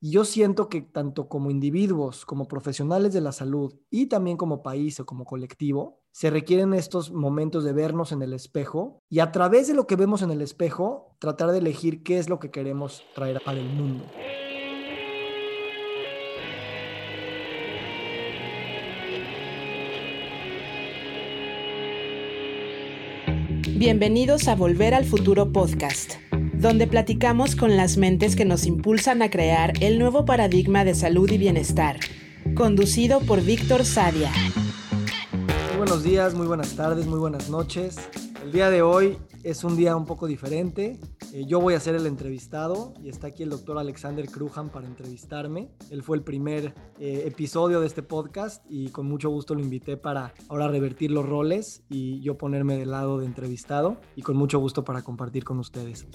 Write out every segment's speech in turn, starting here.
Y yo siento que tanto como individuos, como profesionales de la salud y también como país o como colectivo, se requieren estos momentos de vernos en el espejo y a través de lo que vemos en el espejo, tratar de elegir qué es lo que queremos traer para el mundo. Bienvenidos a Volver al Futuro Podcast, donde platicamos con las mentes que nos impulsan a crear el nuevo paradigma de salud y bienestar. Conducido por Víctor Sadia. Muy buenos días, muy buenas tardes, muy buenas noches. El día de hoy es un día un poco diferente. Eh, yo voy a ser el entrevistado y está aquí el doctor Alexander Krujan para entrevistarme. Él fue el primer eh, episodio de este podcast y con mucho gusto lo invité para ahora revertir los roles y yo ponerme del lado de entrevistado y con mucho gusto para compartir con ustedes.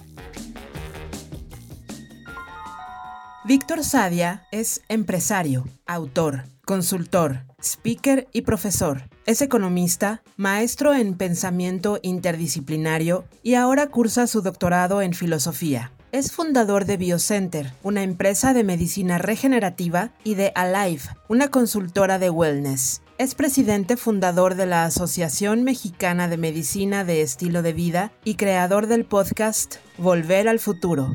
Víctor Sadia es empresario, autor, consultor, speaker y profesor. Es economista, maestro en pensamiento interdisciplinario y ahora cursa su doctorado en filosofía. Es fundador de BioCenter, una empresa de medicina regenerativa, y de Alive, una consultora de wellness. Es presidente fundador de la Asociación Mexicana de Medicina de Estilo de Vida y creador del podcast Volver al Futuro.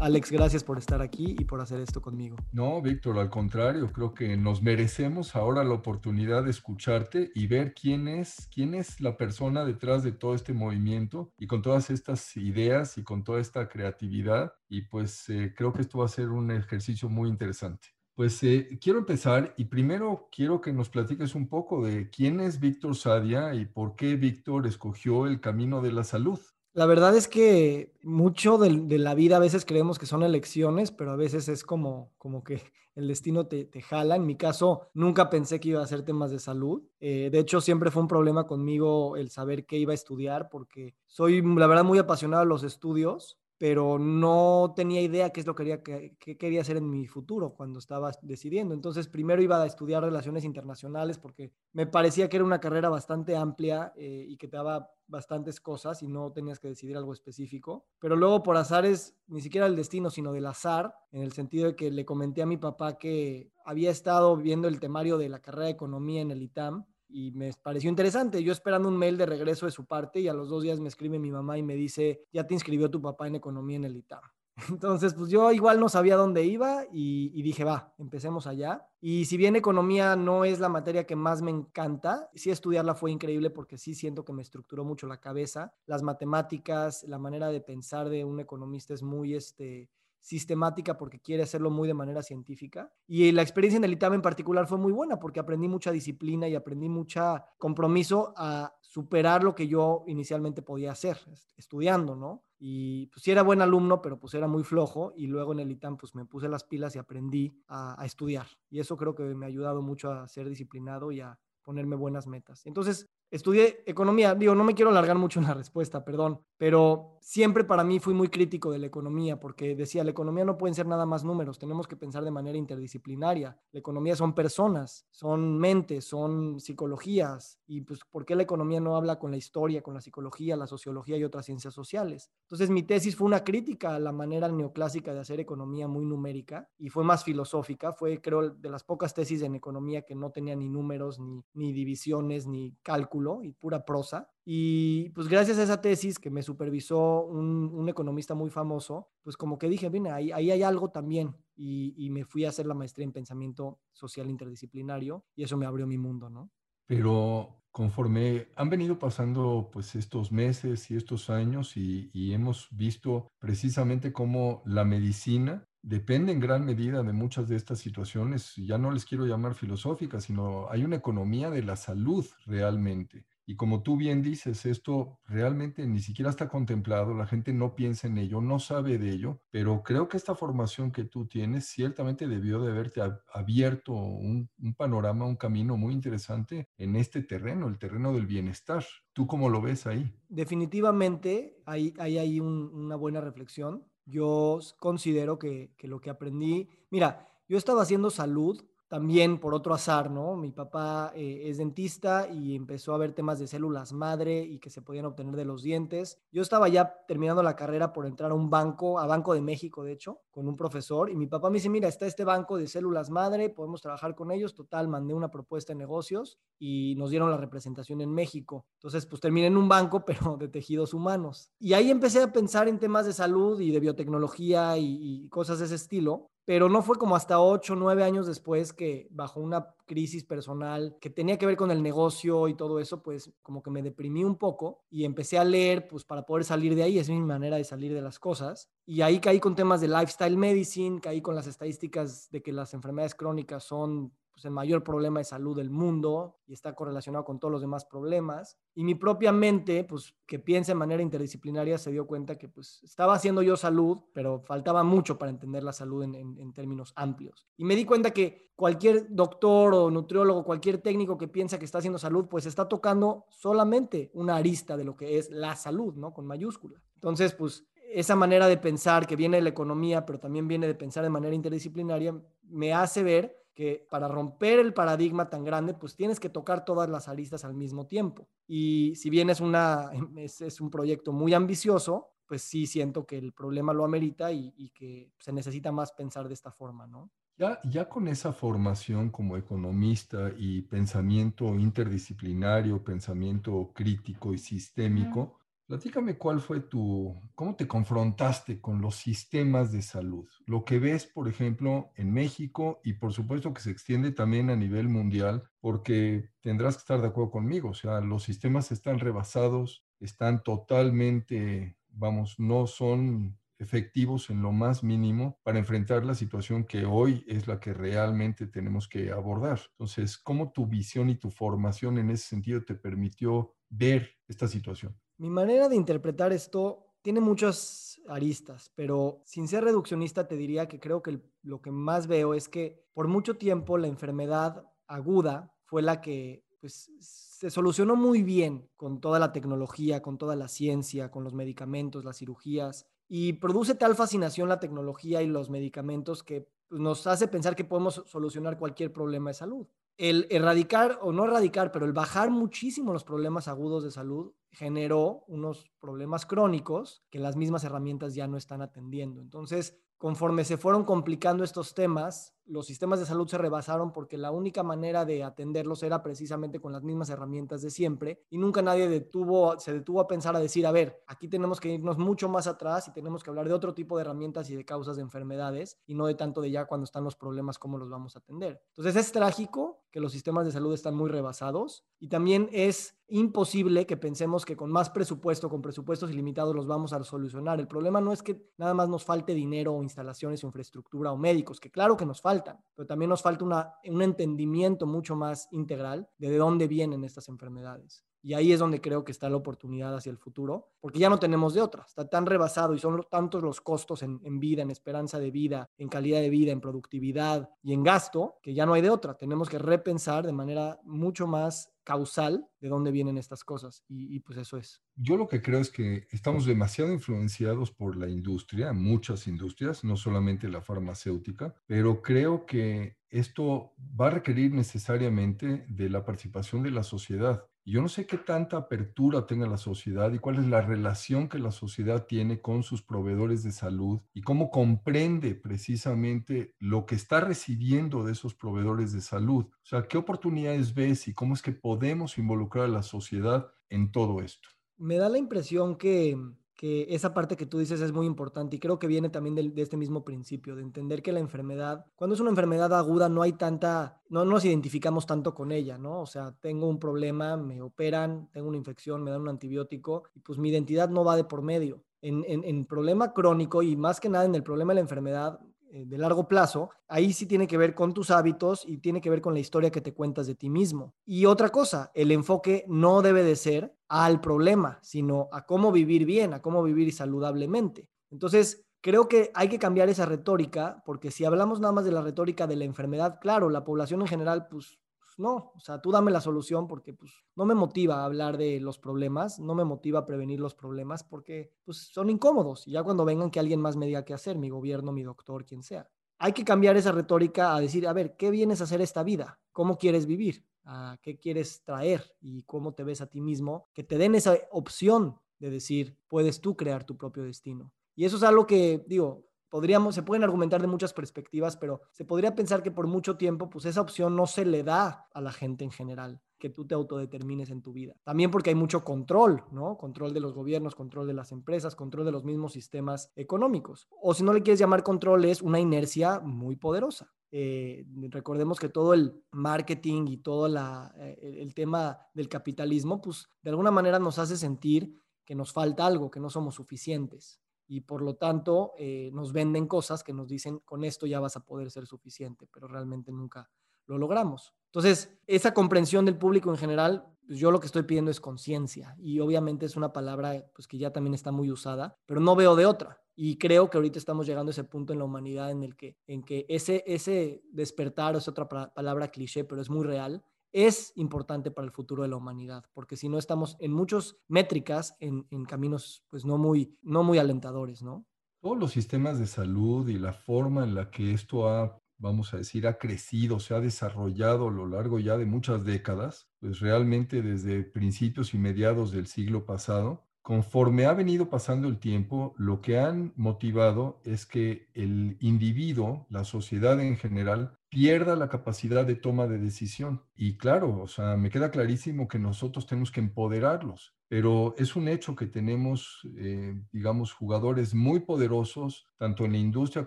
Alex, gracias por estar aquí y por hacer esto conmigo. No, Víctor, al contrario, creo que nos merecemos ahora la oportunidad de escucharte y ver quién es, quién es la persona detrás de todo este movimiento y con todas estas ideas y con toda esta creatividad. Y pues eh, creo que esto va a ser un ejercicio muy interesante. Pues eh, quiero empezar y primero quiero que nos platiques un poco de quién es Víctor Sadia y por qué Víctor escogió el camino de la salud. La verdad es que mucho de, la vida a veces creemos que son elecciones, pero a veces es como, como que el destino te, jala. En mi caso, nunca pensé que iba a ser temas de salud. Eh, de hecho, siempre fue un problema conmigo el saber qué iba a estudiar, porque soy, la verdad, muy apasionado de los estudios pero no tenía idea qué es lo que quería, qué, quería hacer en mi futuro cuando estaba decidiendo. Entonces, primero iba a estudiar relaciones internacionales porque me parecía que era una carrera bastante amplia eh, y que te daba bastantes cosas y no tenías que decidir algo específico. Pero luego, por azares, ni siquiera el destino, sino del azar, en el sentido de que le comenté a mi papá que había estado viendo el temario de la carrera de economía en el ITAM y me pareció interesante. Yo esperando un mail de regreso de su parte y a los dos días me escribe mi mamá y me dice, ya te inscribió tu papá en economía en el ITAM. Entonces, pues yo igual no sabía dónde iba y, dije, va, empecemos allá. Y si bien economía no es la materia que más me encanta, sí estudiarla fue increíble porque sí siento que me estructuró mucho la cabeza. Las matemáticas, la manera de pensar de un economista es muy, este, sistemática porque quiere hacerlo muy de manera científica. Y la experiencia en el ITAM en particular fue muy buena porque aprendí mucha disciplina y aprendí mucha compromiso a superar lo que yo inicialmente podía hacer estudiando, ¿no? Y pues sí era buen alumno, pero pues era muy flojo y luego en el ITAM pues me puse las pilas y aprendí a estudiar. Y eso creo que me ha ayudado mucho a ser disciplinado y a ponerme buenas metas. Entonces, Estudié economía, digo, no me quiero alargar mucho en la respuesta, perdón, pero siempre para mí fui muy crítico de la economía porque decía, la economía no pueden ser nada más números, tenemos que pensar de manera interdisciplinaria. La economía son personas, son mentes, son psicologías y pues ¿por qué la economía no habla con la historia, con la psicología, la sociología y otras ciencias sociales? Entonces mi tesis fue una crítica a la manera neoclásica de hacer economía muy numérica y fue más filosófica, fue creo de las pocas tesis en economía que no tenía ni números, ni, ni divisiones, ni cálculos y pura prosa. Y pues gracias a esa tesis que me supervisó un, economista muy famoso, pues como que dije, mira, ahí, hay algo también. Y, y, me fui a hacer la maestría en pensamiento social interdisciplinario y eso me abrió mi mundo, ¿no? Pero conforme han venido pasando pues estos meses y estos años y, y hemos visto precisamente cómo la medicina depende en gran medida de muchas de estas situaciones, ya no les quiero llamar filosóficas, sino hay una economía de la salud realmente. Y como tú bien dices, esto realmente ni siquiera está contemplado, la gente no piensa en ello, no sabe de ello, pero creo que esta formación que tú tienes ciertamente debió de haberte abierto un, panorama, un camino muy interesante en este terreno, el terreno del bienestar. ¿Tú cómo lo ves ahí? Definitivamente hay, hay ahí una buena reflexión yo considero que, lo que aprendí, mira, yo estaba haciendo salud también por otro azar, ¿no? Mi papá eh, es dentista y empezó a ver temas de células madre y que se podían obtener de los dientes. Yo estaba ya terminando la carrera por entrar a un banco, a Banco de México, de hecho, con un profesor y mi papá me dice, mira, está este banco de células madre, podemos trabajar con ellos. Total, mandé una propuesta de negocios y nos dieron la representación en México. Entonces, pues terminé en un banco, pero de tejidos humanos. Y ahí empecé a pensar en temas de salud y de biotecnología y, y cosas de ese estilo pero no fue como hasta ocho, nueve años después que bajo una crisis personal que tenía que ver con el negocio y todo eso, pues como que me deprimí un poco y empecé a leer pues para poder salir de ahí, es mi manera de salir de las cosas. Y ahí caí con temas de lifestyle medicine, caí con las estadísticas de que las enfermedades crónicas son pues, el mayor problema de salud del mundo y está correlacionado con todos los demás problemas. Y mi propia mente, pues que piensa de manera interdisciplinaria, se dio cuenta que pues estaba haciendo yo salud, pero faltaba mucho para entender la salud en, en términos amplios. Y me di cuenta que cualquier doctor o nutriólogo, cualquier técnico que piensa que está haciendo salud, pues está tocando solamente una arista de lo que es la salud, ¿no? Con mayúscula. Entonces, pues esa manera de pensar que viene de la economía, pero también viene de pensar de manera interdisciplinaria, me hace ver que para romper el paradigma tan grande, pues tienes que tocar todas las aristas al mismo tiempo. Y si bien es, una, es, un proyecto muy ambicioso, pues sí siento que el problema lo amerita y, que se necesita más pensar de esta forma, ¿no? Ya, ya con esa formación como economista y pensamiento interdisciplinario, pensamiento crítico y sistémico, Platícame cuál fue tu, cómo te confrontaste con los sistemas de salud. Lo que ves, por ejemplo, en México y por supuesto que se extiende también a nivel mundial, porque tendrás que estar de acuerdo conmigo. O sea, los sistemas están rebasados, están totalmente, vamos, no son efectivos en lo más mínimo para enfrentar la situación que hoy es la que realmente tenemos que abordar. Entonces, ¿cómo tu visión y tu formación en ese sentido te permitió ver esta situación? Mi manera de interpretar esto tiene muchas aristas, pero sin ser reduccionista te diría que creo que lo que más veo es que por mucho tiempo la enfermedad aguda fue la que pues, se solucionó muy bien con toda la tecnología, con toda la ciencia, con los medicamentos, las cirugías, y produce tal fascinación la tecnología y los medicamentos que pues, nos hace pensar que podemos solucionar cualquier problema de salud. El erradicar, o no erradicar, pero el bajar muchísimo los problemas agudos de salud generó unos problemas crónicos que las mismas herramientas ya no están atendiendo. Entonces, conforme se fueron complicando estos temas, los sistemas de salud se rebasaron porque la única manera de atenderlos era precisamente con las mismas herramientas de siempre y nunca nadie detuvo, se detuvo a pensar a decir, a ver, aquí tenemos que irnos mucho más atrás y tenemos que hablar de otro tipo de herramientas y de causas de enfermedades y no de tanto de ya cuando están los problemas, cómo los vamos a atender. Entonces es trágico que los sistemas de salud están muy rebasados y también es imposible que pensemos que con más presupuesto, con presupuestos ilimitados los vamos a solucionar. El problema no es que nada más nos falte dinero o instalaciones o infraestructura o médicos, que claro que nos falta pero también nos falta una, un entendimiento mucho más integral de de dónde vienen estas enfermedades. Y ahí es donde creo que está la oportunidad hacia el futuro, porque ya no tenemos de otra. Está tan rebasado y son tantos los costos en, en, vida, en esperanza de vida, en calidad de vida, en productividad y en gasto, que ya no hay de otra. Tenemos que repensar de manera mucho más causal de dónde vienen estas cosas. Y, pues eso es. Yo lo que creo es que estamos demasiado influenciados por la industria, muchas industrias, no solamente la farmacéutica, pero creo que esto va a requerir necesariamente de la participación de la sociedad. Yo no sé qué tanta apertura tenga la sociedad y cuál es la relación que la sociedad tiene con sus proveedores de salud y cómo comprende precisamente lo que está recibiendo de esos proveedores de salud. O sea, qué oportunidades ves y cómo es que podemos involucrar a la sociedad en todo esto. Me da la impresión que que esa parte que tú dices es muy importante y creo que viene también de, este mismo principio, de entender que la enfermedad, cuando es una enfermedad aguda, no hay tanta, no nos identificamos tanto con ella, ¿no? O sea, tengo un problema, me operan, tengo una infección, me dan un antibiótico y pues mi identidad no va de por medio. En, en, en problema crónico y más que nada en el problema de la enfermedad, eh, de largo plazo, ahí sí tiene que ver con tus hábitos y tiene que ver con la historia que te cuentas de ti mismo. Y otra cosa, el enfoque no debe de ser al problema, sino a cómo vivir bien, a cómo vivir saludablemente. Entonces, creo que hay que cambiar esa retórica, porque si hablamos nada más de la retórica de la enfermedad, claro, la población en general, pues no, o sea, tú dame la solución porque pues no me motiva a hablar de los problemas, no me motiva a prevenir los problemas porque pues son incómodos y ya cuando vengan que alguien más me diga qué hacer, mi gobierno, mi doctor, quien sea. hay que cambiar esa retórica a decir, a ver, ¿qué vienes a hacer esta vida? ¿Cómo quieres vivir? ¿A qué quieres traer? ¿Y cómo te ves a ti mismo? Que te den esa opción de decir, puedes tú crear tu propio destino. Y eso es algo que, digo, podríamos, se pueden argumentar de muchas perspectivas, pero se podría pensar que por mucho tiempo, pues esa opción no se le da a la gente en general que tú te autodetermines en tu vida. También porque hay mucho control, ¿no? Control de los gobiernos, control de las empresas, control de los mismos sistemas económicos. O si no le quieres llamar control, es una inercia muy poderosa. Eh, recordemos que todo el marketing y todo eh, el tema del capitalismo, pues de alguna manera nos hace sentir que nos falta algo, que no somos suficientes y por lo tanto eh, nos venden cosas que nos dicen con esto ya vas a poder ser suficiente, pero realmente nunca lo logramos. Entonces, esa comprensión del público en general, pues yo lo que estoy pidiendo es conciencia y obviamente es una palabra pues que ya también está muy usada, pero no veo de otra. Y creo que ahorita estamos llegando a ese punto en la humanidad en el que, en que ese, ese despertar es otra palabra cliché, pero es muy real, es importante para el futuro de la humanidad, porque si no estamos en muchas métricas, en, caminos pues no muy, no muy alentadores, ¿no? Todos los sistemas de salud y la forma en la que esto ha, vamos a decir, ha crecido, se ha desarrollado a lo largo ya de muchas décadas, pues realmente desde principios y mediados del siglo pasado, conforme ha venido pasando el tiempo, lo que han motivado es que el individuo, la sociedad en general, pierda la capacidad de toma de decisión. Y claro, o sea, me queda clarísimo que nosotros tenemos que empoderarlos, pero es un hecho que tenemos, eh, digamos, jugadores muy poderosos, tanto en la industria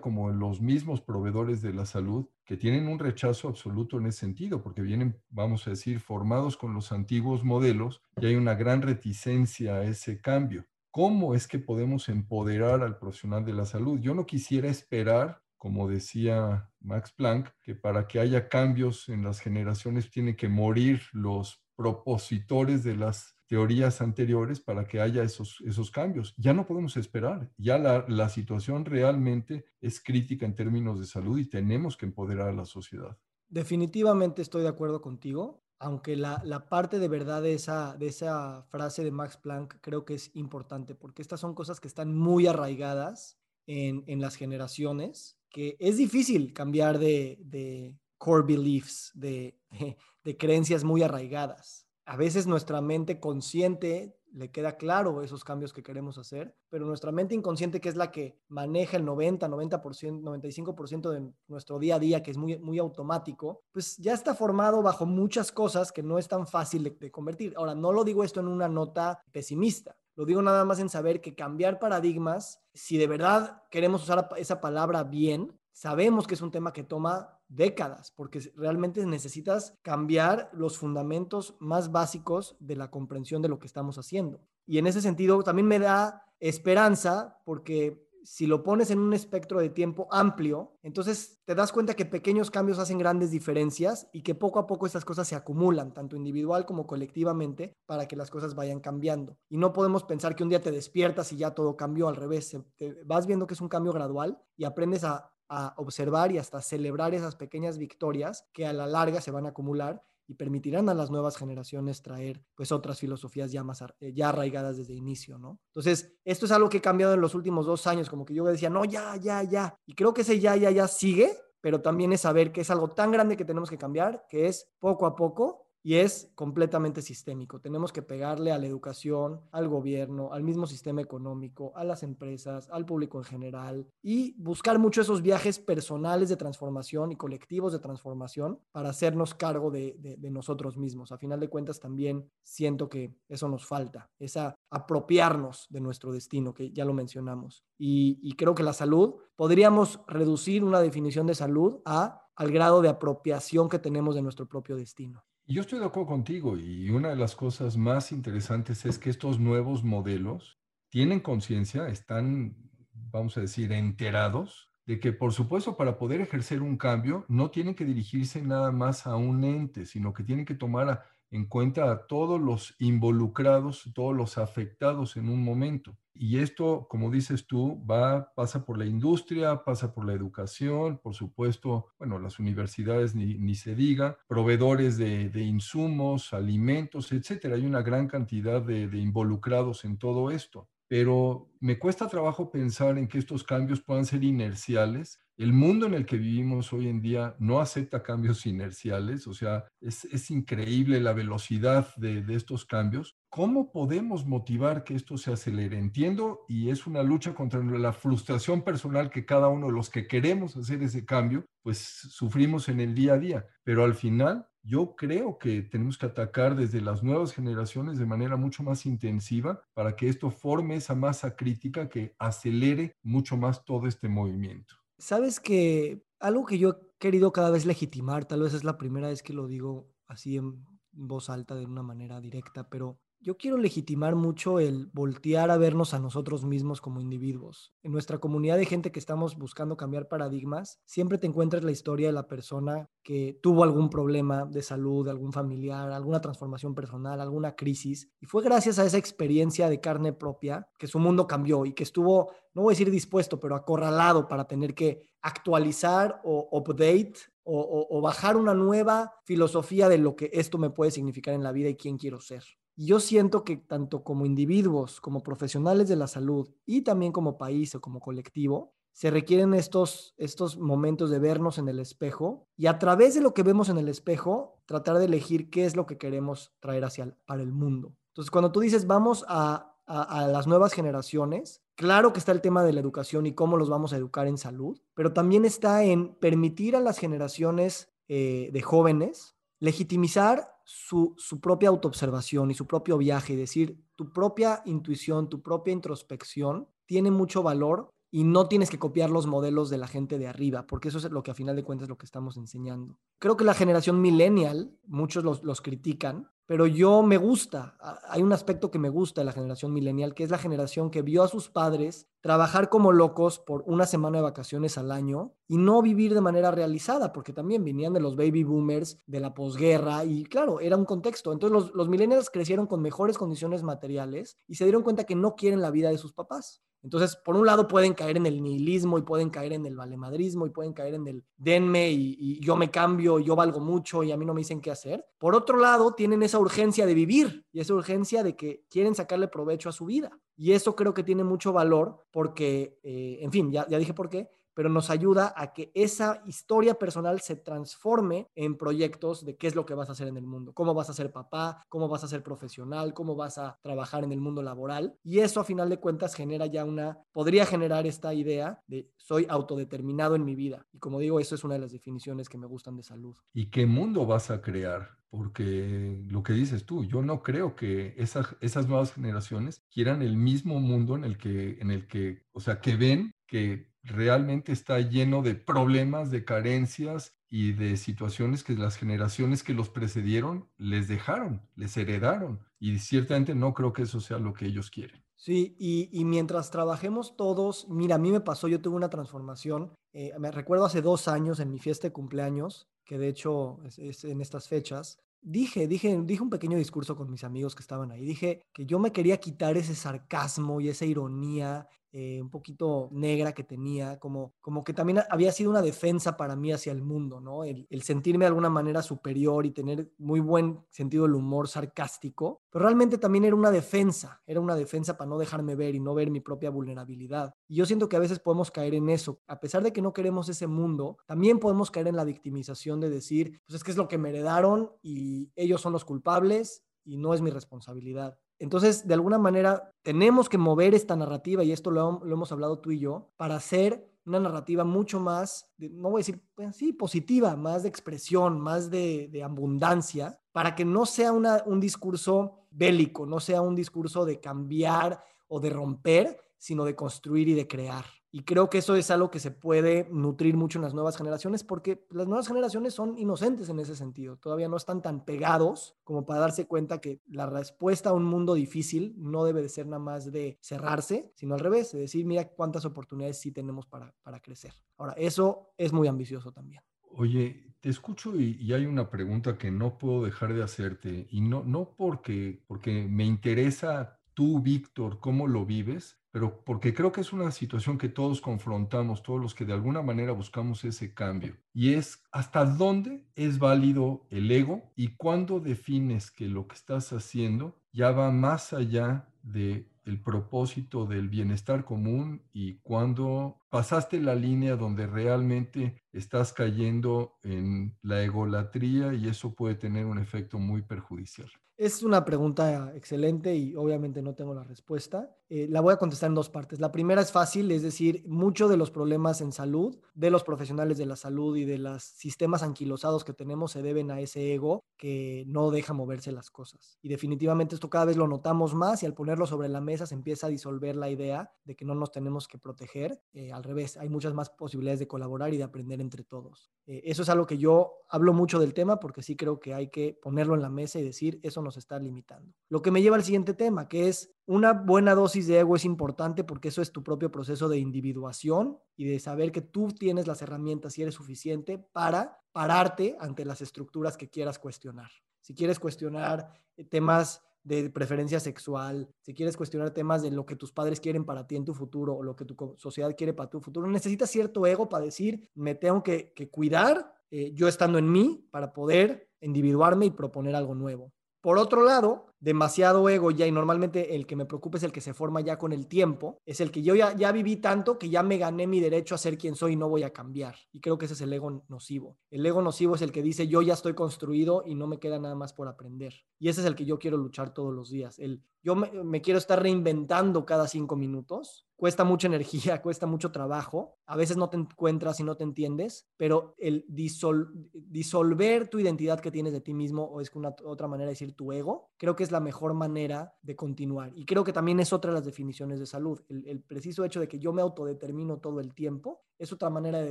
como en los mismos proveedores de la salud, que tienen un rechazo absoluto en ese sentido, porque vienen, vamos a decir, formados con los antiguos modelos y hay una gran reticencia a ese cambio. ¿Cómo es que podemos empoderar al profesional de la salud? Yo no quisiera esperar como decía Max Planck, que para que haya cambios en las generaciones tienen que morir los propositores de las teorías anteriores para que haya esos, esos cambios. Ya no podemos esperar, ya la, la situación realmente es crítica en términos de salud y tenemos que empoderar a la sociedad. Definitivamente estoy de acuerdo contigo, aunque la, la, parte de verdad de esa, de esa frase de Max Planck creo que es importante, porque estas son cosas que están muy arraigadas en, en las generaciones que es difícil cambiar de, core beliefs, de, de, creencias muy arraigadas. A veces nuestra mente consciente le queda claro esos cambios que queremos hacer, pero nuestra mente inconsciente, que es la que maneja el 90, 90%, 95% de nuestro día a día, que es muy, muy automático, pues ya está formado bajo muchas cosas que no es tan fácil de convertir. Ahora, no lo digo esto en una nota pesimista, lo digo nada más en saber que cambiar paradigmas, si de verdad queremos usar esa palabra bien, sabemos que es un tema que toma décadas, porque realmente necesitas cambiar los fundamentos más básicos de la comprensión de lo que estamos haciendo. Y en ese sentido también me da esperanza porque si lo pones en un espectro de tiempo amplio, entonces te das cuenta que pequeños cambios hacen grandes diferencias y que poco a poco estas cosas se acumulan, tanto individual como colectivamente, para que las cosas vayan cambiando. Y no podemos pensar que un día te despiertas y ya todo cambió al revés. Vas viendo que es un cambio gradual y aprendes a, a observar y hasta celebrar esas pequeñas victorias que a la larga se van a acumular y permitirán a las nuevas generaciones traer pues otras filosofías ya más eh, ya arraigadas desde el inicio, ¿no? Entonces, esto es algo que ha cambiado en los últimos dos años, como que yo decía, no, ya, ya, ya. Y creo que ese ya, ya, ya sigue, pero también es saber que es algo tan grande que tenemos que cambiar, que es poco a poco y es completamente sistémico. Tenemos que pegarle a la educación, al gobierno, al mismo sistema económico, a las empresas, al público en general y buscar mucho esos viajes personales de transformación y colectivos de transformación para hacernos cargo de, nosotros mismos. A final de cuentas también siento que eso nos falta, esa apropiarnos de nuestro destino, que ya lo mencionamos. Y, y creo que la salud, podríamos reducir una definición de salud a al grado de apropiación que tenemos de nuestro propio destino. Yo estoy de acuerdo contigo y una de las cosas más interesantes es que estos nuevos modelos tienen conciencia, están, vamos a decir, enterados de que, por supuesto, para poder ejercer un cambio, no tienen que dirigirse nada más a un ente, sino que tienen que tomar en cuenta a todos los involucrados, todos los afectados en un momento. Y esto, como dices tú, va, pasa por la industria, pasa por la educación, por supuesto, bueno, las universidades ni, se diga, proveedores de, insumos, alimentos, etcétera. Hay una gran cantidad de, de involucrados en todo esto. Pero me cuesta trabajo pensar en que estos cambios puedan ser inerciales. El mundo en el que vivimos hoy en día no acepta cambios inerciales, o sea, es, increíble la velocidad de, de estos cambios. ¿Cómo podemos motivar que esto se acelere? Entiendo y es una lucha contra la frustración personal que cada uno de los que queremos hacer ese cambio, pues sufrimos en el día a día, pero al final yo creo que tenemos que atacar desde las nuevas generaciones de manera mucho más intensiva para que esto forme esa masa crítica que acelere mucho más todo este movimiento. Sabes que algo que yo he querido cada vez legitimar, tal vez es la primera vez que lo digo así en voz alta de una manera directa, pero yo quiero legitimar mucho el voltear a vernos a nosotros mismos como individuos. En nuestra comunidad de gente que estamos buscando cambiar paradigmas, siempre te encuentras la historia de la persona que tuvo algún problema de salud, algún familiar, alguna transformación personal, alguna crisis. Y fue gracias a esa experiencia de carne propia que su mundo cambió y que estuvo, no voy a decir dispuesto, pero acorralado para tener que actualizar o update o, o bajar una nueva filosofía de lo que esto me puede significar en la vida y quién quiero ser yo siento que tanto como individuos, como profesionales de la salud y también como país o como colectivo, se requieren estos, estos momentos de vernos en el espejo y a través de lo que vemos en el espejo, tratar de elegir qué es lo que queremos traer hacia para el mundo. Entonces, cuando tú dices vamos a, las nuevas generaciones, claro que está el tema de la educación y cómo los vamos a educar en salud, pero también está en permitir a las generaciones eh, de jóvenes legitimizar su, propia autoobservación y su propio viaje, y decir, tu propia intuición, tu propia introspección tiene mucho valor y no tienes que copiar los modelos de la gente de arriba, porque eso es lo que a final de cuentas es lo que estamos enseñando. Creo que la generación millennial, muchos los, los critican, pero yo me gusta, hay un aspecto que me gusta de la generación millennial, que es la generación que vio a sus padres trabajar como locos por una semana de vacaciones al año y no vivir de manera realizada, porque también venían de los baby boomers, de la posguerra, y claro, era un contexto. Entonces los, los millennials crecieron con mejores condiciones materiales y se dieron cuenta que no quieren la vida de sus papás. Entonces, por un lado pueden caer en el nihilismo y pueden caer en el valemadrismo y pueden caer en el denme y, yo me cambio, yo valgo mucho y a mí no me dicen qué hacer. Por otro lado, tienen esa urgencia de vivir y esa urgencia de que quieren sacarle provecho a su vida. Y eso creo que tiene mucho valor porque, eh, en fin, ya, ya dije por qué, pero nos ayuda a que esa historia personal se transforme en proyectos de qué es lo que vas a hacer en el mundo, cómo vas a ser papá, cómo vas a ser profesional, cómo vas a trabajar en el mundo laboral. Y eso a final de cuentas genera ya una, podría generar esta idea de soy autodeterminado en mi vida. Y como digo, eso es una de las definiciones que me gustan de salud. ¿Y qué mundo vas a crear? Porque lo que dices tú, yo no creo que esas, esas nuevas generaciones quieran el mismo mundo en el que, en el que, o sea, que ven que realmente está lleno de problemas, de carencias y de situaciones que las generaciones que los precedieron les dejaron, les heredaron. Y ciertamente no creo que eso sea lo que ellos quieren. Sí, y, mientras trabajemos todos, mira, a mí me pasó, yo tuve una transformación, eh, me recuerdo hace dos años en mi fiesta de cumpleaños, que de hecho es, en estas fechas, dije, dije, dije un pequeño discurso con mis amigos que estaban ahí. Dije que yo me quería quitar ese sarcasmo y esa ironía eh, un poquito negra que tenía, como, como que también había sido una defensa para mí hacia el mundo, ¿no? El, sentirme de alguna manera superior y tener muy buen sentido del humor sarcástico, pero realmente también era una defensa, era una defensa para no dejarme ver y no ver mi propia vulnerabilidad. Y yo siento que a veces podemos caer en eso, a pesar de que no queremos ese mundo, también podemos caer en la victimización de decir, pues es que es lo que me heredaron y ellos son los culpables y no es mi responsabilidad. Entonces, de alguna manera, tenemos que mover esta narrativa, y esto lo, hemos hablado tú y yo, para hacer una narrativa mucho más, no voy a decir, pues, sí, positiva, más de expresión, más de, abundancia, para que no sea un discurso bélico, no sea un discurso de cambiar o de romper, sino de construir y de crear. Y creo que eso es algo que se puede nutrir mucho en las nuevas generaciones porque las nuevas generaciones son inocentes en ese sentido. Todavía no están tan pegados como para darse cuenta que la respuesta a un mundo difícil no debe de ser nada más de cerrarse, sino al revés, de decir, mira cuántas oportunidades sí tenemos para, para crecer. Ahora, eso es muy ambicioso también. Oye, te escucho y, hay una pregunta que no puedo dejar de hacerte y no, no porque, porque me interesa tú, Víctor, cómo lo vives, pero porque creo que es una situación que todos confrontamos, todos los que de alguna manera buscamos ese cambio. Y es hasta dónde es válido el ego y cuándo defines que lo que estás haciendo ya va más allá de el propósito del bienestar común y cuando pasaste la línea donde realmente estás cayendo en la egolatría y eso puede tener un efecto muy perjudicial. Es una pregunta excelente y obviamente no tengo la respuesta. Eh, la voy a contestar en dos partes. La primera es fácil, es decir, muchos de los problemas en salud, de los profesionales de la salud y de los sistemas anquilosados que tenemos se deben a ese ego que no deja moverse las cosas. Y definitivamente esto cada vez lo notamos más y al ponerlo sobre la mesa se empieza a disolver la idea de que no nos tenemos que proteger. Eh, al revés, hay muchas más posibilidades de colaborar y de aprender entre todos. Eh, eso es algo que yo hablo mucho del tema porque sí creo que hay que ponerlo en la mesa y decir, eso nos está limitando. Lo que me lleva al siguiente tema, que es una buena dosis de ego es importante porque eso es tu propio proceso de individuación y de saber que tú tienes las herramientas y eres suficiente para pararte ante las estructuras que quieras cuestionar. Si quieres cuestionar eh, temas de preferencia sexual, si quieres cuestionar temas de lo que tus padres quieren para ti en tu futuro o lo que tu sociedad quiere para tu futuro, necesitas cierto ego para decir, me tengo que, cuidar eh, yo estando en mí para poder individuarme y proponer algo nuevo. Por otro lado, demasiado ego ya y normalmente el que me preocupa es el que se forma ya con el tiempo, es el que yo ya, ya viví tanto que ya me gané mi derecho a ser quien soy y no voy a cambiar. Y creo que ese es el ego nocivo. El ego nocivo es el que dice yo ya estoy construido y no me queda nada más por aprender. Y ese es el que yo quiero luchar todos los días. El yo me, quiero estar reinventando cada cinco minutos. Cuesta mucha energía, cuesta mucho trabajo. A veces no te encuentras y no te entiendes, pero el disolver tu identidad que tienes de ti mismo, o es una otra manera de decir tu ego, creo que es la mejor manera de continuar. Y creo que también es otra de las definiciones de salud. El, preciso hecho de que yo me autodetermino todo el tiempo es otra manera de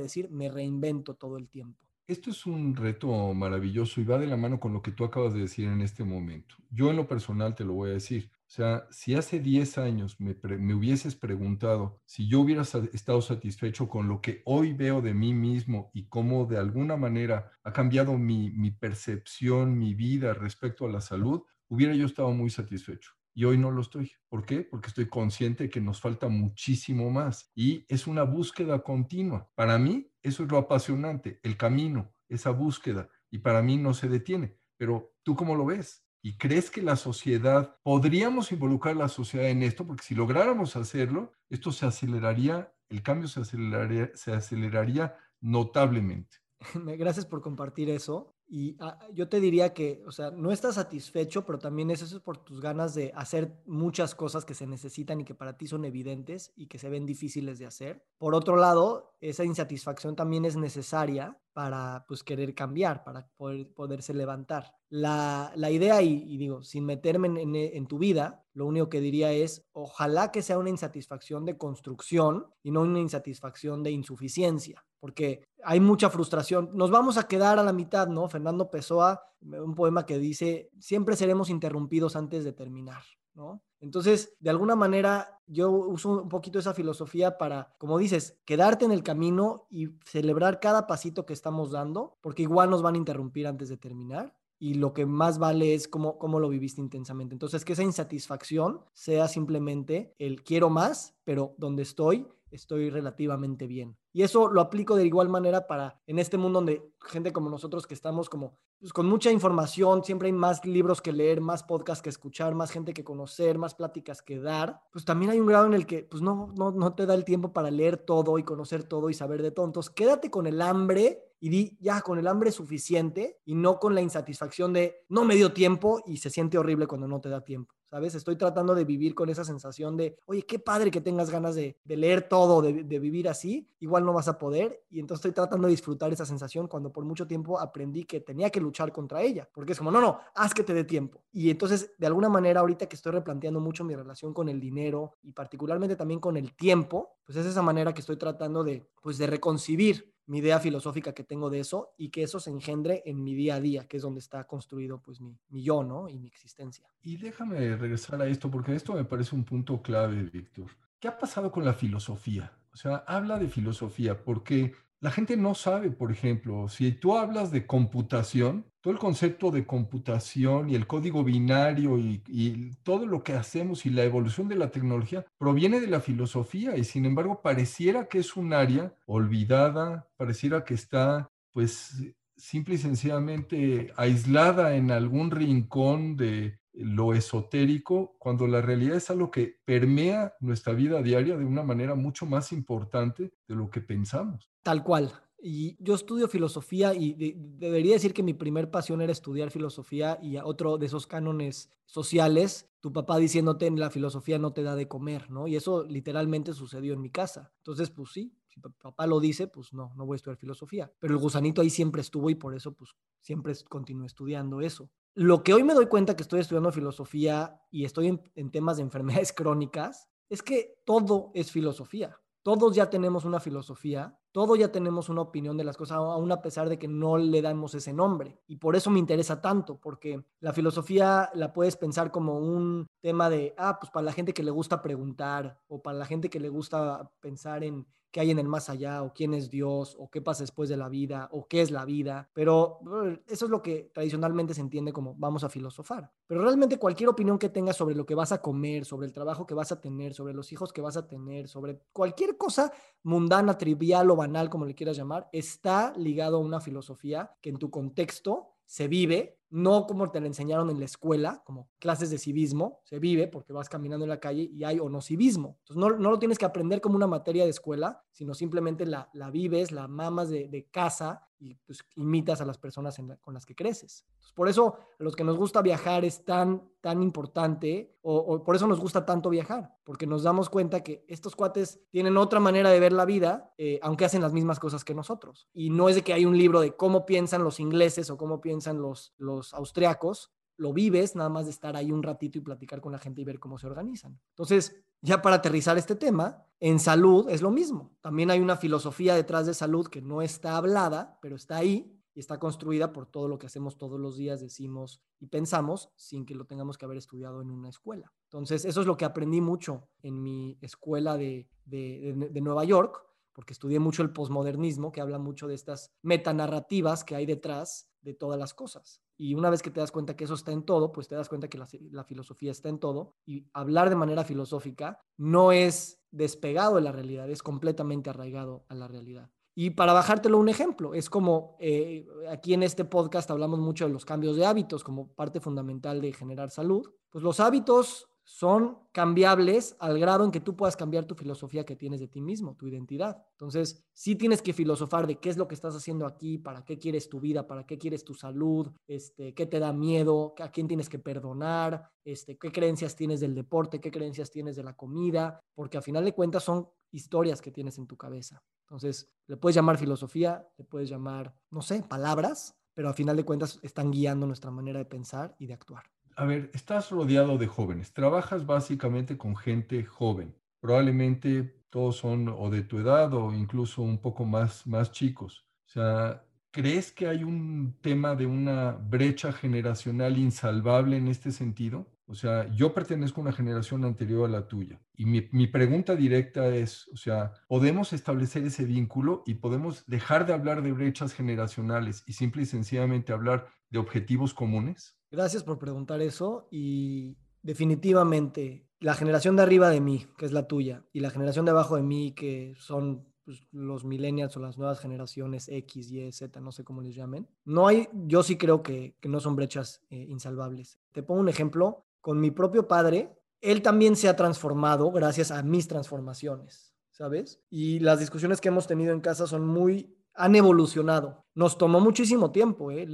decir me reinvento todo el tiempo. Esto es un reto maravilloso y va de la mano con lo que tú acabas de decir en este momento. Yo en lo personal te lo voy a decir. O sea, si hace 10 años me, hubieses preguntado si yo hubiera estado satisfecho con lo que hoy veo de mí mismo y cómo de alguna manera ha cambiado mi, mi percepción, mi vida respecto a la salud, hubiera yo estado muy satisfecho y hoy no lo estoy. ¿Por qué? Porque estoy consciente que nos falta muchísimo más y es una búsqueda continua. Para mí, eso es lo apasionante, el camino, esa búsqueda y para mí no se detiene. Pero tú cómo lo ves? ¿Y crees que la sociedad, podríamos involucrar a la sociedad en esto? Porque si lográramos hacerlo, esto se aceleraría, el cambio se aceleraría, se aceleraría notablemente. Gracias por compartir eso. Y ah, yo te diría que, o sea, no estás satisfecho, pero también es eso por tus ganas de hacer muchas cosas que se necesitan y que para ti son evidentes y que se ven difíciles de hacer. Por otro lado, esa insatisfacción también es necesaria para pues querer cambiar, para poder, poderse levantar. La, la idea, y, digo, sin meterme en, en, tu vida, lo único que diría es, ojalá que sea una insatisfacción de construcción y no una insatisfacción de insuficiencia, porque hay mucha frustración. Nos vamos a quedar a la mitad, ¿no? Fernando Pessoa, un poema que dice, siempre seremos interrumpidos antes de terminar, ¿no? Entonces, de alguna manera, yo uso un poquito esa filosofía para, como dices, quedarte en el camino y celebrar cada pasito que estamos dando, porque igual nos van a interrumpir antes de terminar y lo que más vale es cómo, cómo lo viviste intensamente. Entonces, que esa insatisfacción sea simplemente el quiero más, pero donde estoy estoy relativamente bien. Y eso lo aplico de igual manera para en este mundo donde gente como nosotros que estamos como pues, con mucha información, siempre hay más libros que leer, más podcasts que escuchar, más gente que conocer, más pláticas que dar, pues también hay un grado en el que pues no, no, no te da el tiempo para leer todo y conocer todo y saber de todo. Entonces quédate con el hambre y di ya con el hambre suficiente y no con la insatisfacción de no me dio tiempo y se siente horrible cuando no te da tiempo. ¿Sabes? Estoy tratando de vivir con esa sensación de, oye, qué padre que tengas ganas de, leer todo, de, vivir así, igual no vas a poder. Y entonces estoy tratando de disfrutar esa sensación cuando por mucho tiempo aprendí que tenía que luchar contra ella, porque es como, no, no, haz que te dé tiempo. Y entonces, de alguna manera, ahorita que estoy replanteando mucho mi relación con el dinero y particularmente también con el tiempo, pues es esa manera que estoy tratando de, pues de reconcibir mi idea filosófica que tengo de eso y que eso se engendre en mi día a día, que es donde está construido pues mi, mi yo, ¿no? Y mi existencia. Y déjame regresar a esto, porque esto me parece un punto clave, Víctor. ¿Qué ha pasado con la filosofía? O sea, habla de filosofía, porque la gente no sabe, por ejemplo, si tú hablas de computación, todo el concepto de computación y el código binario y, todo lo que hacemos y la evolución de la tecnología proviene de la filosofía y sin embargo pareciera que es un área olvidada, pareciera que está pues simple y sencillamente aislada en algún rincón de lo esotérico, cuando la realidad es algo que permea nuestra vida diaria de una manera mucho más importante de lo que pensamos. Tal cual. Y yo estudio filosofía y debería decir que mi primer pasión era estudiar filosofía y otro de esos cánones sociales, tu papá diciéndote en la filosofía no te da de comer, ¿no? Y eso literalmente sucedió en mi casa. Entonces, pues sí, si papá lo dice, pues no, no voy a estudiar filosofía. Pero el gusanito ahí siempre estuvo y por eso, pues siempre continué estudiando eso. Lo que hoy me doy cuenta que estoy estudiando filosofía y estoy en, en temas de enfermedades crónicas es que todo es filosofía. Todos ya tenemos una filosofía, todos ya tenemos una opinión de las cosas, aún a pesar de que no le damos ese nombre. Y por eso me interesa tanto, porque la filosofía la puedes pensar como un tema de, ah, pues para la gente que le gusta preguntar o para la gente que le gusta pensar en qué hay en el más allá, o quién es Dios, o qué pasa después de la vida, o qué es la vida. Pero eso es lo que tradicionalmente se entiende como vamos a filosofar. Pero realmente cualquier opinión que tengas sobre lo que vas a comer, sobre el trabajo que vas a tener, sobre los hijos que vas a tener, sobre cualquier cosa mundana, trivial o como le quieras llamar, está ligado a una filosofía que en tu contexto se vive no como te lo enseñaron en la escuela, como clases de civismo, se vive porque vas caminando en la calle y hay o no civismo. No, no lo tienes que aprender como una materia de escuela, sino simplemente la, la vives, la mamas de casa y pues imitas a las personas con las que creces. por eso a los que nos gusta viajar es tan, tan importante o, por eso nos gusta tanto viajar, porque nos damos cuenta que estos cuates tienen otra manera de ver la vida, eh, aunque hacen las mismas cosas que nosotros. Y no es de que hay un libro de cómo piensan los ingleses o cómo piensan los, los austriacos, lo vives nada más de estar ahí un ratito y platicar con la gente y ver cómo se organizan. Entonces, ya para aterrizar este tema, en salud es lo mismo. También hay una filosofía detrás de salud que no está hablada, pero está ahí y está construida por todo lo que hacemos todos los días, decimos y pensamos sin que lo tengamos que haber estudiado en una escuela. Entonces, eso es lo que aprendí mucho en mi escuela de, de Nueva York, porque estudié mucho el posmodernismo, que habla mucho de estas metanarrativas que hay detrás de todas las cosas. Y una vez que te das cuenta que eso está en todo, pues te das cuenta que la, filosofía está en todo. Y hablar de manera filosófica no es despegado de la realidad, es completamente arraigado a la realidad. Y para bajártelo un ejemplo, es como eh, aquí en este podcast hablamos mucho de los cambios de hábitos como parte fundamental de generar salud. Pues los hábitos son cambiables al grado en que tú puedas cambiar tu filosofía que tienes de ti mismo, tu identidad. Entonces, sí tienes que filosofar de qué es lo que estás haciendo aquí, para qué quieres tu vida, para qué quieres tu salud, este, qué te da miedo, a quién tienes que perdonar, este, qué creencias tienes del deporte, qué creencias tienes de la comida, porque a final de cuentas son historias que tienes en tu cabeza. Entonces, le puedes llamar filosofía, le puedes llamar, no sé, palabras, pero a final de cuentas están guiando nuestra manera de pensar y de actuar a ver, estás rodeado de jóvenes, trabajas básicamente con gente joven, probablemente todos son o de tu edad o incluso un poco más, más chicos. O sea, ¿crees que hay un tema de una brecha generacional insalvable en este sentido? O sea, yo pertenezco a una generación anterior a la tuya. Y mi, mi, pregunta directa es, o sea, ¿podemos establecer ese vínculo y podemos dejar de hablar de brechas generacionales y simple y sencillamente hablar de objetivos comunes? Gracias por preguntar eso y definitivamente la generación de arriba de mí, que es la tuya, y la generación de abajo de mí, que son pues, los millennials o las nuevas generaciones X, Y, Z, no sé cómo les llamen, no hay, yo sí creo que, no son brechas eh, insalvables. Te pongo un ejemplo, con mi propio padre, él también se ha transformado gracias a mis transformaciones, ¿sabes? Y las discusiones que hemos tenido en casa son muy han evolucionado. Nos tomó muchísimo tiempo, ¿eh?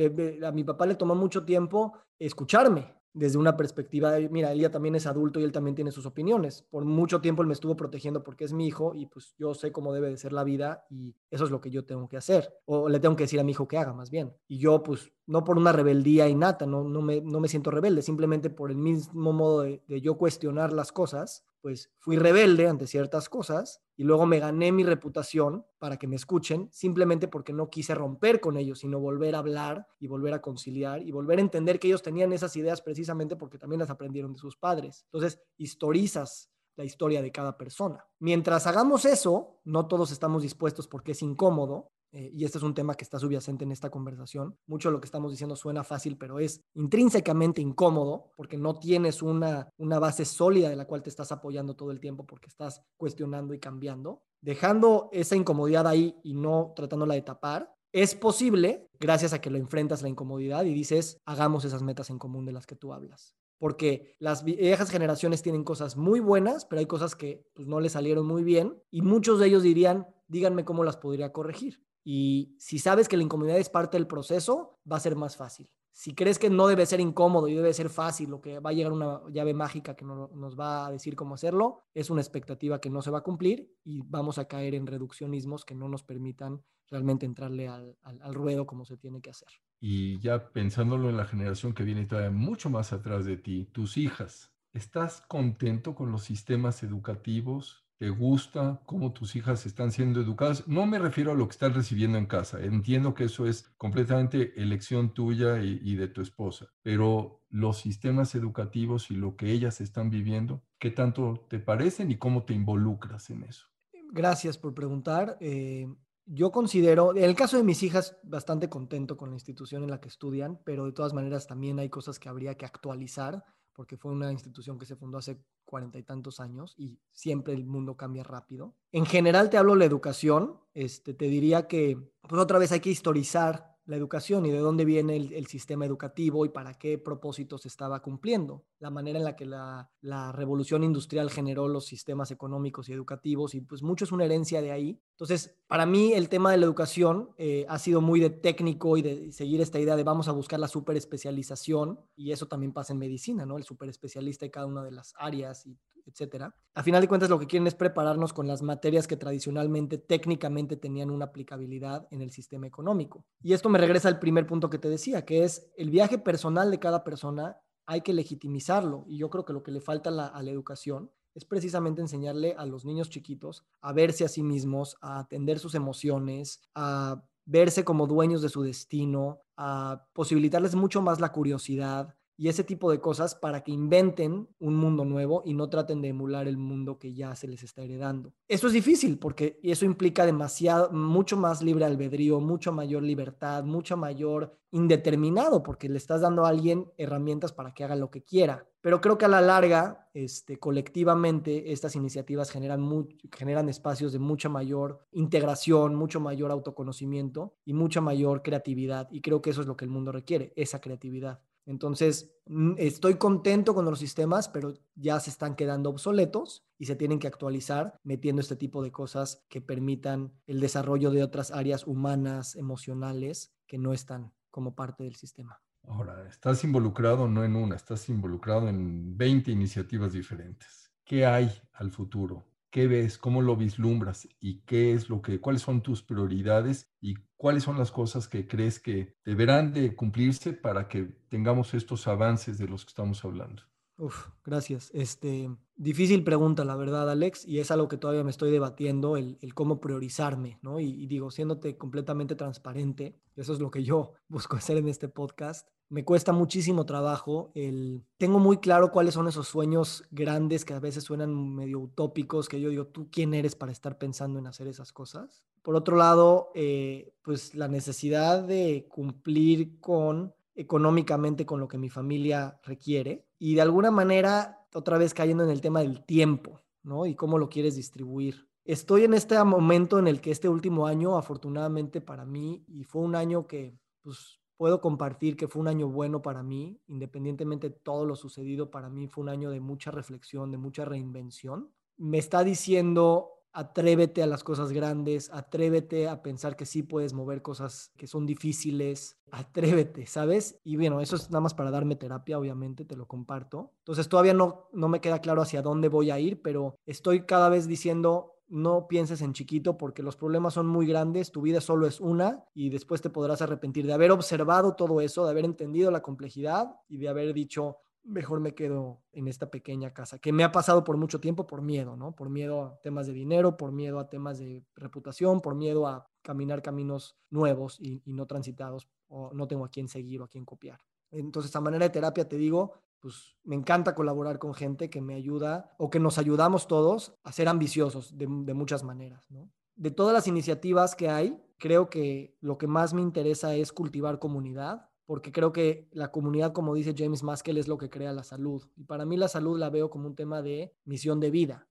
a mi papá le tomó mucho tiempo escucharme desde una perspectiva de, mira, él ya también es adulto y él también tiene sus opiniones. Por mucho tiempo él me estuvo protegiendo porque es mi hijo y pues yo sé cómo debe de ser la vida y eso es lo que yo tengo que hacer. O le tengo que decir a mi hijo que haga más bien. Y yo pues no por una rebeldía innata, no, me siento rebelde, simplemente por el mismo modo de, de yo cuestionar las cosas, pues fui rebelde ante ciertas cosas y luego me gané mi reputación para que me escuchen, simplemente porque no quise romper con ellos, sino volver a hablar y volver a conciliar y volver a entender que ellos tenían esas ideas precisamente porque también las aprendieron de sus padres. Entonces, historizas la historia de cada persona. Mientras hagamos eso, no todos estamos dispuestos porque es incómodo, eh, y este es un tema que está subyacente en esta conversación. Mucho de lo que estamos diciendo suena fácil, pero es intrínsecamente incómodo porque no tienes una, una base sólida de la cual te estás apoyando todo el tiempo porque estás cuestionando y cambiando. Dejando esa incomodidad ahí y no tratándola de tapar, es posible gracias a que lo enfrentas la incomodidad y dices, hagamos esas metas en común de las que tú hablas. porque las viejas generaciones tienen cosas muy buenas, pero hay cosas que pues, no les salieron muy bien y muchos de ellos dirían, díganme cómo las podría corregir. Y si sabes que la incomodidad es parte del proceso, va a ser más fácil. Si crees que no debe ser incómodo y debe ser fácil o que va a llegar una llave mágica que no, nos va a decir cómo hacerlo, es una expectativa que no se va a cumplir y vamos a caer en reduccionismos que no nos permitan realmente entrarle al, al, ruedo como se tiene que hacer. Y ya pensándolo en la generación que viene todavía mucho más atrás de ti, tus hijas, ¿estás contento con los sistemas educativos? ¿Te gusta cómo tus hijas están siendo educadas? No me refiero a lo que están recibiendo en casa. Entiendo que eso es completamente elección tuya y, de tu esposa, pero los sistemas educativos y lo que ellas están viviendo, ¿qué tanto te parecen y cómo te involucras en eso? Gracias por preguntar. Eh, yo considero, en el caso de mis hijas, bastante contento con la institución en la que estudian, pero de todas maneras también hay cosas que habría que actualizar, porque fue una institución que se fundó hace cuarenta y tantos años y siempre el mundo cambia rápido. En general te hablo de la educación, este, te diría que pues otra vez hay que historizar la educación y de dónde viene el, sistema educativo y para qué propósitos estaba cumpliendo. La manera en la que la, revolución industrial generó los sistemas económicos y educativos y pues mucho es una herencia de ahí. Entonces, para mí el tema de la educación eh, ha sido muy de técnico y de seguir esta idea de vamos a buscar la superespecialización y eso también pasa en medicina, ¿no? El superespecialista en cada una de las áreas y etcétera. A final de cuentas, lo que quieren es prepararnos con las materias que tradicionalmente, técnicamente tenían una aplicabilidad en el sistema económico. Y esto me regresa al primer punto que te decía, que es el viaje personal de cada persona hay que legitimizarlo. Y yo creo que lo que le falta a la, educación es precisamente enseñarle a los niños chiquitos a verse a sí mismos, a atender sus emociones, a verse como dueños de su destino, a posibilitarles mucho más la curiosidad, y ese tipo de cosas para que inventen un mundo nuevo y no traten de emular el mundo que ya se les está heredando. Eso es difícil porque eso implica demasiado, mucho más libre albedrío, mucho mayor libertad, mucho mayor indeterminado porque le estás dando a alguien herramientas para que haga lo que quiera. Pero creo que a la larga, este, colectivamente, estas iniciativas generan, generan espacios de mucha mayor integración, mucho mayor autoconocimiento y mucha mayor creatividad. Y creo que eso es lo que el mundo requiere, esa creatividad. Entonces, mm, estoy contento con los sistemas, pero ya se están quedando obsoletos y se tienen que actualizar metiendo este tipo de cosas que permitan el desarrollo de otras áreas humanas, emocionales, que no están como parte del sistema. Ahora, estás involucrado no en una, estás involucrado en 20 iniciativas diferentes. ¿Qué hay al futuro? ¿Qué ves? ¿Cómo lo vislumbras? ¿Y qué es lo que, cuáles son tus prioridades? ¿Y cuáles son las cosas que crees que deberán de cumplirse para que tengamos estos avances de los que estamos hablando? Uf, gracias. Este, difícil pregunta, la verdad, Alex, y es algo que todavía me estoy debatiendo, el, cómo priorizarme, ¿no? Y, y, digo, siéndote completamente transparente, eso es lo que yo busco hacer en este podcast me cuesta muchísimo trabajo. El, tengo muy claro cuáles son esos sueños grandes que a veces suenan medio utópicos, que yo digo, ¿tú quién eres para estar pensando en hacer esas cosas? Por otro lado, eh, pues la necesidad de cumplir con económicamente con lo que mi familia requiere y de alguna manera otra vez cayendo en el tema del tiempo, ¿no? Y cómo lo quieres distribuir. Estoy en este momento en el que este último año, afortunadamente para mí, y fue un año que pues puedo compartir que fue un año bueno para mí, independientemente de todo lo sucedido, para mí fue un año de mucha reflexión, de mucha reinvención. Me está diciendo, atrévete a las cosas grandes, atrévete a pensar que sí puedes mover cosas que son difíciles, atrévete, ¿sabes? Y bueno, eso es nada más para darme terapia, obviamente, te lo comparto. Entonces todavía no, no me queda claro hacia dónde voy a ir, pero estoy cada vez diciendo, no pienses en chiquito porque los problemas son muy grandes, tu vida solo es una y después te podrás arrepentir de haber observado todo eso, de haber entendido la complejidad y de haber dicho, mejor me quedo en esta pequeña casa, que me ha pasado por mucho tiempo por miedo, ¿no? Por miedo a temas de dinero, por miedo a temas de reputación, por miedo a caminar caminos nuevos y, no transitados, o no tengo a quién seguir o a quién copiar. Entonces, a manera de terapia te digo, pues me encanta colaborar con gente que me ayuda o que nos ayudamos todos a ser ambiciosos de, muchas maneras, De todas las iniciativas que hay, creo que lo que más me interesa es cultivar comunidad, porque creo que la comunidad, como dice James Maskell, es lo que crea la salud. Y para mí la salud la veo como un tema de misión de vida.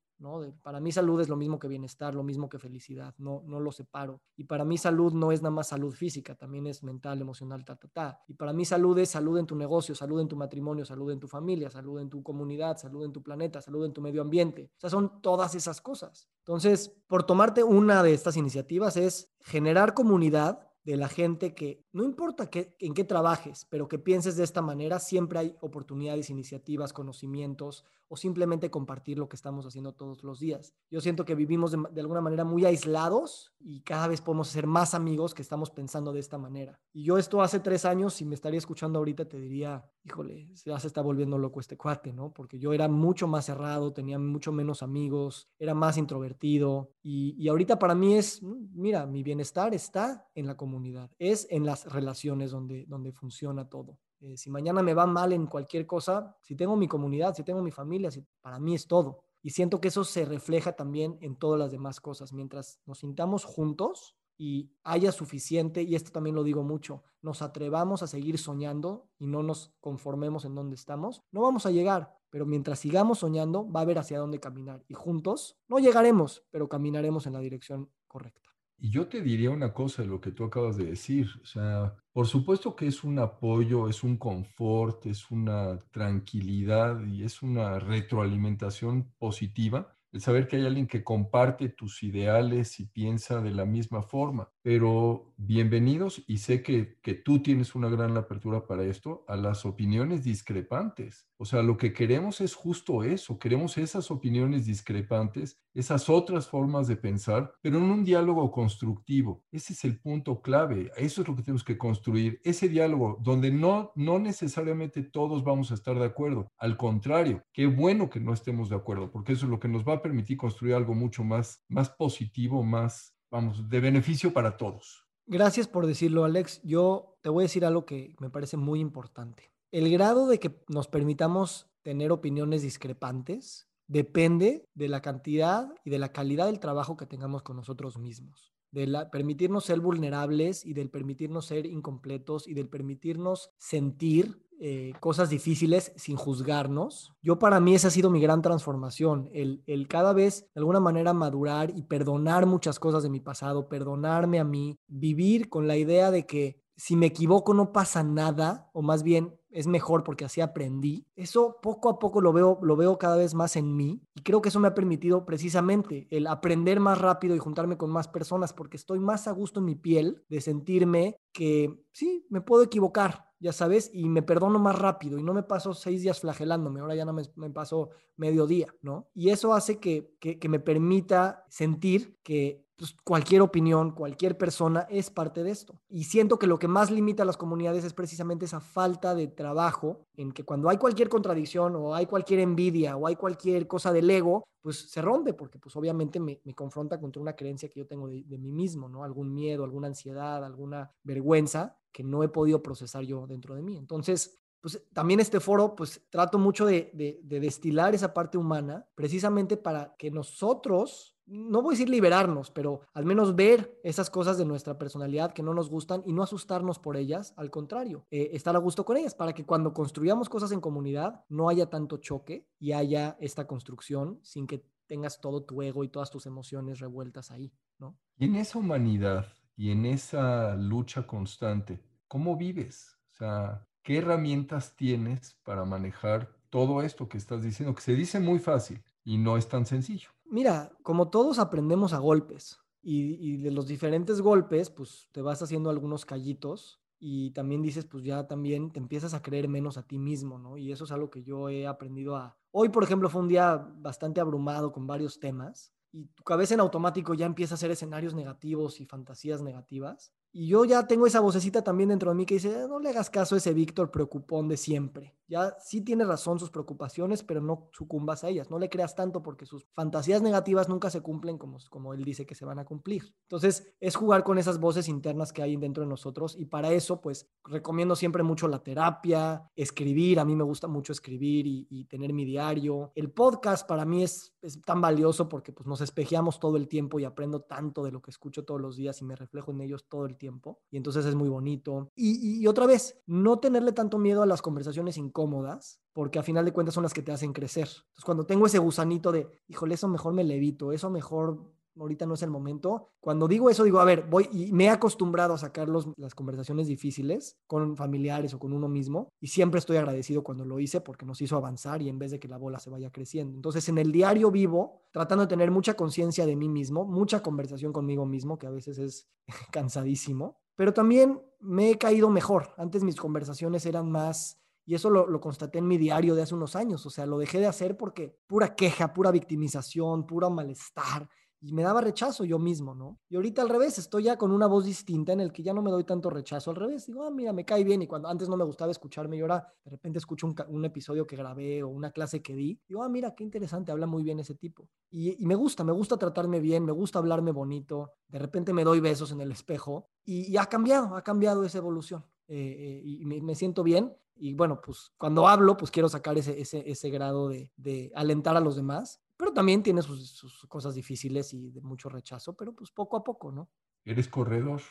Para mí salud es lo mismo que bienestar, lo mismo que felicidad, no, no lo separo. Y para mí salud no es nada más salud física, también es mental, emocional, ta, ta, ta. Y para mí salud es salud en tu negocio, salud en tu matrimonio, salud en tu familia, salud en tu comunidad, salud en tu planeta, salud en tu medio ambiente. O sea, son todas esas cosas. Entonces, por tomarte una de estas iniciativas es generar comunidad de la gente que, no importa que, en qué trabajes, pero que pienses de esta manera, siempre hay oportunidades, iniciativas, conocimientos o simplemente compartir lo que estamos haciendo todos los días. Yo siento que vivimos de, alguna manera muy aislados y cada vez podemos ser más amigos que estamos pensando de esta manera. Y yo esto hace tres años, si me estaría escuchando ahorita, te diría, híjole, ya se está volviendo loco este cuate, ¿no? Porque yo era mucho más cerrado, tenía mucho menos amigos, era más introvertido y, y ahorita para mí es, mm, mira, mi bienestar está en la comunidad, es en las relaciones donde, donde funciona todo. Eh, si mañana me va mal en cualquier cosa, si tengo mi comunidad, si tengo mi familia, si, para mí es todo. Y siento que eso se refleja también en todas las demás cosas. Mientras nos sintamos juntos y haya suficiente, y esto también lo digo mucho, nos atrevamos a seguir soñando y no nos conformemos en donde estamos, no vamos a llegar, pero mientras sigamos soñando, va a haber hacia dónde caminar. Y juntos no llegaremos, pero caminaremos en la dirección correcta. Y yo te diría una cosa de lo que tú acabas de decir. O sea, por supuesto que es un apoyo, es un confort, es una tranquilidad y es una retroalimentación positiva el saber que hay alguien que comparte tus ideales y piensa de la misma forma. Pero bienvenidos y sé que, que tú tienes una gran apertura para esto, a las opiniones discrepantes. O sea, lo que queremos es justo eso, queremos esas opiniones discrepantes, esas otras formas de pensar, pero en un diálogo constructivo. Ese es el punto clave, eso es lo que tenemos que construir, ese diálogo donde no, no necesariamente todos vamos a estar de acuerdo, al contrario, qué bueno que no estemos de acuerdo, porque eso es lo que nos va a permitir construir algo mucho más, más positivo, más, vamos, de beneficio para todos. Gracias por decirlo, Alex. Yo te voy a decir algo que me parece muy importante. El grado de que nos permitamos tener opiniones discrepantes depende de la cantidad y de la calidad del trabajo que tengamos con nosotros mismos, de la, permitirnos ser vulnerables y del permitirnos ser incompletos y del permitirnos sentir eh, cosas difíciles sin juzgarnos. Yo para mí esa ha sido mi gran transformación, el, el cada vez de alguna manera madurar y perdonar muchas cosas de mi pasado, perdonarme a mí, vivir con la idea de que si me equivoco no pasa nada, o más bien es mejor porque así aprendí. Eso poco a poco lo veo, lo veo cada vez más en mí y creo que eso me ha permitido precisamente el aprender más rápido y juntarme con más personas porque estoy más a gusto en mi piel de sentirme que sí, me puedo equivocar, ya sabes, y me perdono más rápido y no me paso seis días flagelándome, ahora ya no me, me paso medio día, ¿no? Y eso hace que, que, que me permita sentir que pues, cualquier opinión, cualquier persona es parte de esto. Y siento que lo que más limita a las comunidades es precisamente esa falta de trabajo en que cuando hay cualquier contradicción o hay cualquier envidia o hay cualquier cosa del ego, pues se rompe porque pues obviamente me, confronta contra una creencia que yo tengo de, mí mismo, ¿no? Algún miedo, alguna ansiedad, alguna vergüenza que no he podido procesar yo dentro de mí. Entonces, pues también este foro, pues trato mucho de, de, destilar esa parte humana precisamente para que nosotros no voy a decir liberarnos, pero al menos ver esas cosas de nuestra personalidad que no nos gustan y no asustarnos por ellas, al contrario, eh, estar a gusto con ellas para que cuando construyamos cosas en comunidad no haya tanto choque y haya esta construcción sin que tengas todo tu ego y todas tus emociones revueltas ahí, ¿no? Y en esa humanidad y en esa lucha constante, ¿cómo vives? O sea, ¿qué herramientas tienes para manejar todo esto que estás diciendo? Que se dice muy fácil y no es tan sencillo. Mira, como todos aprendemos a golpes y, de los diferentes golpes, pues te vas haciendo algunos callitos y también dices, pues ya también te empiezas a creer menos a ti mismo, ¿no? Y eso es algo que yo he aprendido a... Hoy, por ejemplo, fue un día bastante abrumado con varios temas y tu cabeza en automático ya empieza a hacer escenarios negativos y fantasías negativas. Y yo ya tengo esa vocecita también dentro de mí que dice, ah, no le hagas caso a ese Víctor preocupón de siempre. Ya sí tiene razón sus preocupaciones, pero no sucumbas a ellas. No le creas tanto porque sus fantasías negativas nunca se cumplen como, como él dice que se van a cumplir. Entonces es jugar con esas voces internas que hay dentro de nosotros y para eso pues recomiendo siempre mucho la terapia, escribir. A mí me gusta mucho escribir y, y tener mi diario. El podcast para mí es, es tan valioso porque pues nos espejeamos todo el tiempo y aprendo tanto de lo que escucho todos los días y me reflejo en ellos todo el tiempo y entonces es muy bonito. Y, otra vez, no tenerle tanto miedo a las conversaciones incómodas, porque a final de cuentas son las que te hacen crecer. Entonces cuando tengo ese gusanito de, híjole, eso mejor me levito, eso mejor ahorita no es el momento. Cuando digo eso, digo, a ver, voy y me he acostumbrado a sacar las conversaciones difíciles con familiares o con uno mismo y siempre estoy agradecido cuando lo hice porque nos hizo avanzar y en vez de que la bola se vaya creciendo. Entonces, en el diario vivo, tratando de tener mucha conciencia de mí mismo, mucha conversación conmigo mismo, que a veces es cansadísimo, pero también me he caído mejor. Antes mis conversaciones eran más y eso lo, lo, constaté en mi diario de hace unos años. O sea, lo dejé de hacer porque pura queja, pura victimización, pura malestar y me daba rechazo yo mismo, ¿no? Y ahorita al revés, estoy ya con una voz distinta en el que ya no me doy tanto rechazo al revés. Digo, ah, mira, me cae bien. Y cuando antes no me gustaba escucharme y ahora de repente escucho un, episodio que grabé o una clase que di, digo, ah, mira, qué interesante, habla muy bien ese tipo. Y, me gusta, me gusta tratarme bien, me gusta hablarme bonito. De repente me doy besos en el espejo y, y ha cambiado, ha cambiado esa evolución. Eh, eh, y me, me, siento bien. Y bueno, pues cuando hablo, pues quiero sacar ese, ese, ese grado de, de alentar a los demás pero también tiene sus, cosas difíciles y de mucho rechazo, pero pues poco a poco, ¿no? ¿Eres corredor?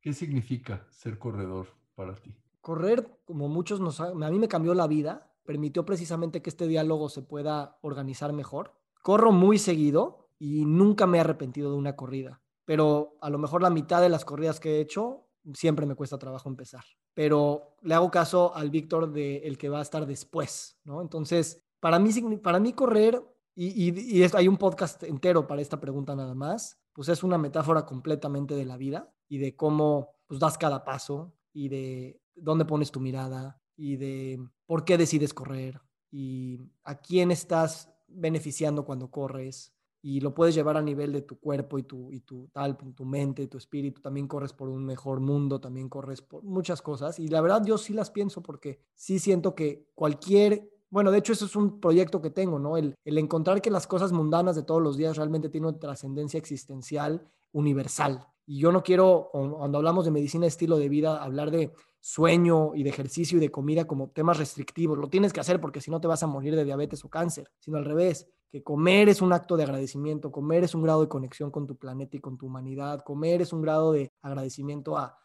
¿Qué significa ser corredor para ti? Correr, como muchos nos... A mí me cambió la vida, permitió precisamente que este diálogo se pueda organizar mejor. Corro muy seguido y nunca me he arrepentido de una corrida, pero a lo mejor la mitad de las corridas que he hecho siempre me cuesta trabajo empezar. Pero le hago caso al Víctor de el que va a estar después, ¿no? Entonces, para mí, para mí correr y, hay un podcast entero para esta pregunta nada más, pues es una metáfora completamente de la vida y de cómo pues, das cada paso y de dónde pones tu mirada y de por qué decides correr y a quién estás beneficiando cuando corres y lo puedes llevar a nivel de tu cuerpo y tu, y tu tal, tu mente, tu espíritu, también corres por un mejor mundo, también corres por muchas cosas y la verdad yo sí las pienso porque sí siento que cualquier bueno, de hecho eso es un proyecto que tengo, ¿no? El, encontrar que las cosas mundanas de todos los días realmente tienen una trascendencia existencial universal. Y yo no quiero, cuando hablamos de medicina estilo de vida, hablar de sueño y de ejercicio y de comida como temas restrictivos. Lo tienes que hacer porque si no te vas a morir de diabetes o cáncer, sino al revés, que comer es un acto de agradecimiento, comer es un grado de conexión con tu planeta y con tu humanidad, comer es un grado de agradecimiento a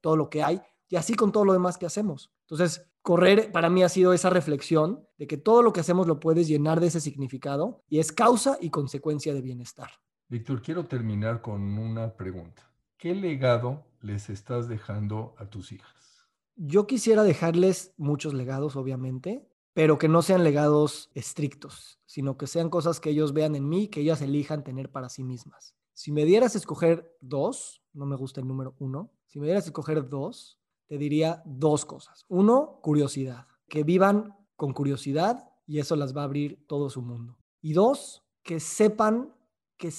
todo lo que hay y así con todo lo demás que hacemos. Entonces, correr para mí ha sido esa reflexión de que todo lo que hacemos lo puedes llenar de ese significado y es causa y consecuencia de bienestar. Víctor, quiero terminar con una pregunta. ¿Qué legado les estás dejando a tus hijas? Yo quisiera dejarles muchos legados, obviamente, pero que no sean legados estrictos, sino que sean cosas que ellos vean en mí, que ellas elijan tener para sí mismas. Si me dieras a escoger dos, no me gusta el número uno, si me dieras a escoger dos, te diría dos cosas. Uno, curiosidad, que vivan con curiosidad y eso las va a abrir todo su mundo. Y dos, que sepan que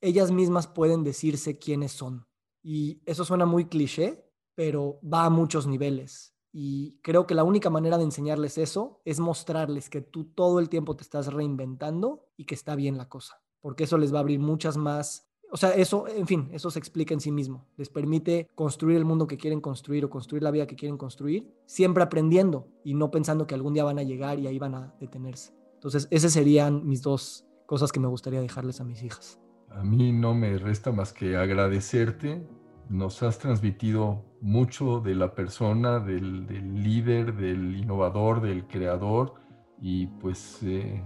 ellas mismas pueden decirse quiénes son. Y eso suena muy cliché, pero va a muchos niveles. Y creo que la única manera de enseñarles eso es mostrarles que tú todo el tiempo te estás reinventando y que está bien la cosa, porque eso les va a abrir muchas más o sea, eso, en fin, eso se explica en sí mismo. Les permite construir el mundo que quieren construir o construir la vida que quieren construir, siempre aprendiendo y no pensando que algún día van a llegar y ahí van a detenerse. Entonces, esas serían mis dos cosas que me gustaría dejarles a mis hijas. A mí no me resta más que agradecerte. Nos has transmitido mucho de la persona, del, del líder, del innovador, del creador y pues eh,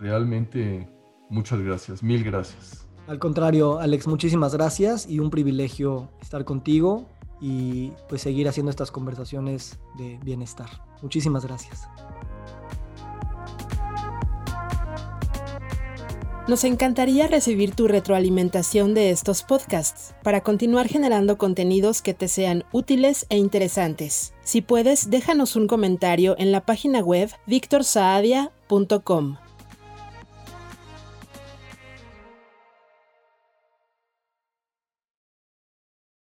realmente muchas gracias, mil gracias. Al contrario, Alex, muchísimas gracias y un privilegio estar contigo y pues seguir haciendo estas conversaciones de bienestar. Muchísimas gracias. Nos encantaría recibir tu retroalimentación de estos podcasts para continuar generando contenidos que te sean útiles e interesantes. Si puedes, déjanos un comentario en la página web victorsaadia.com.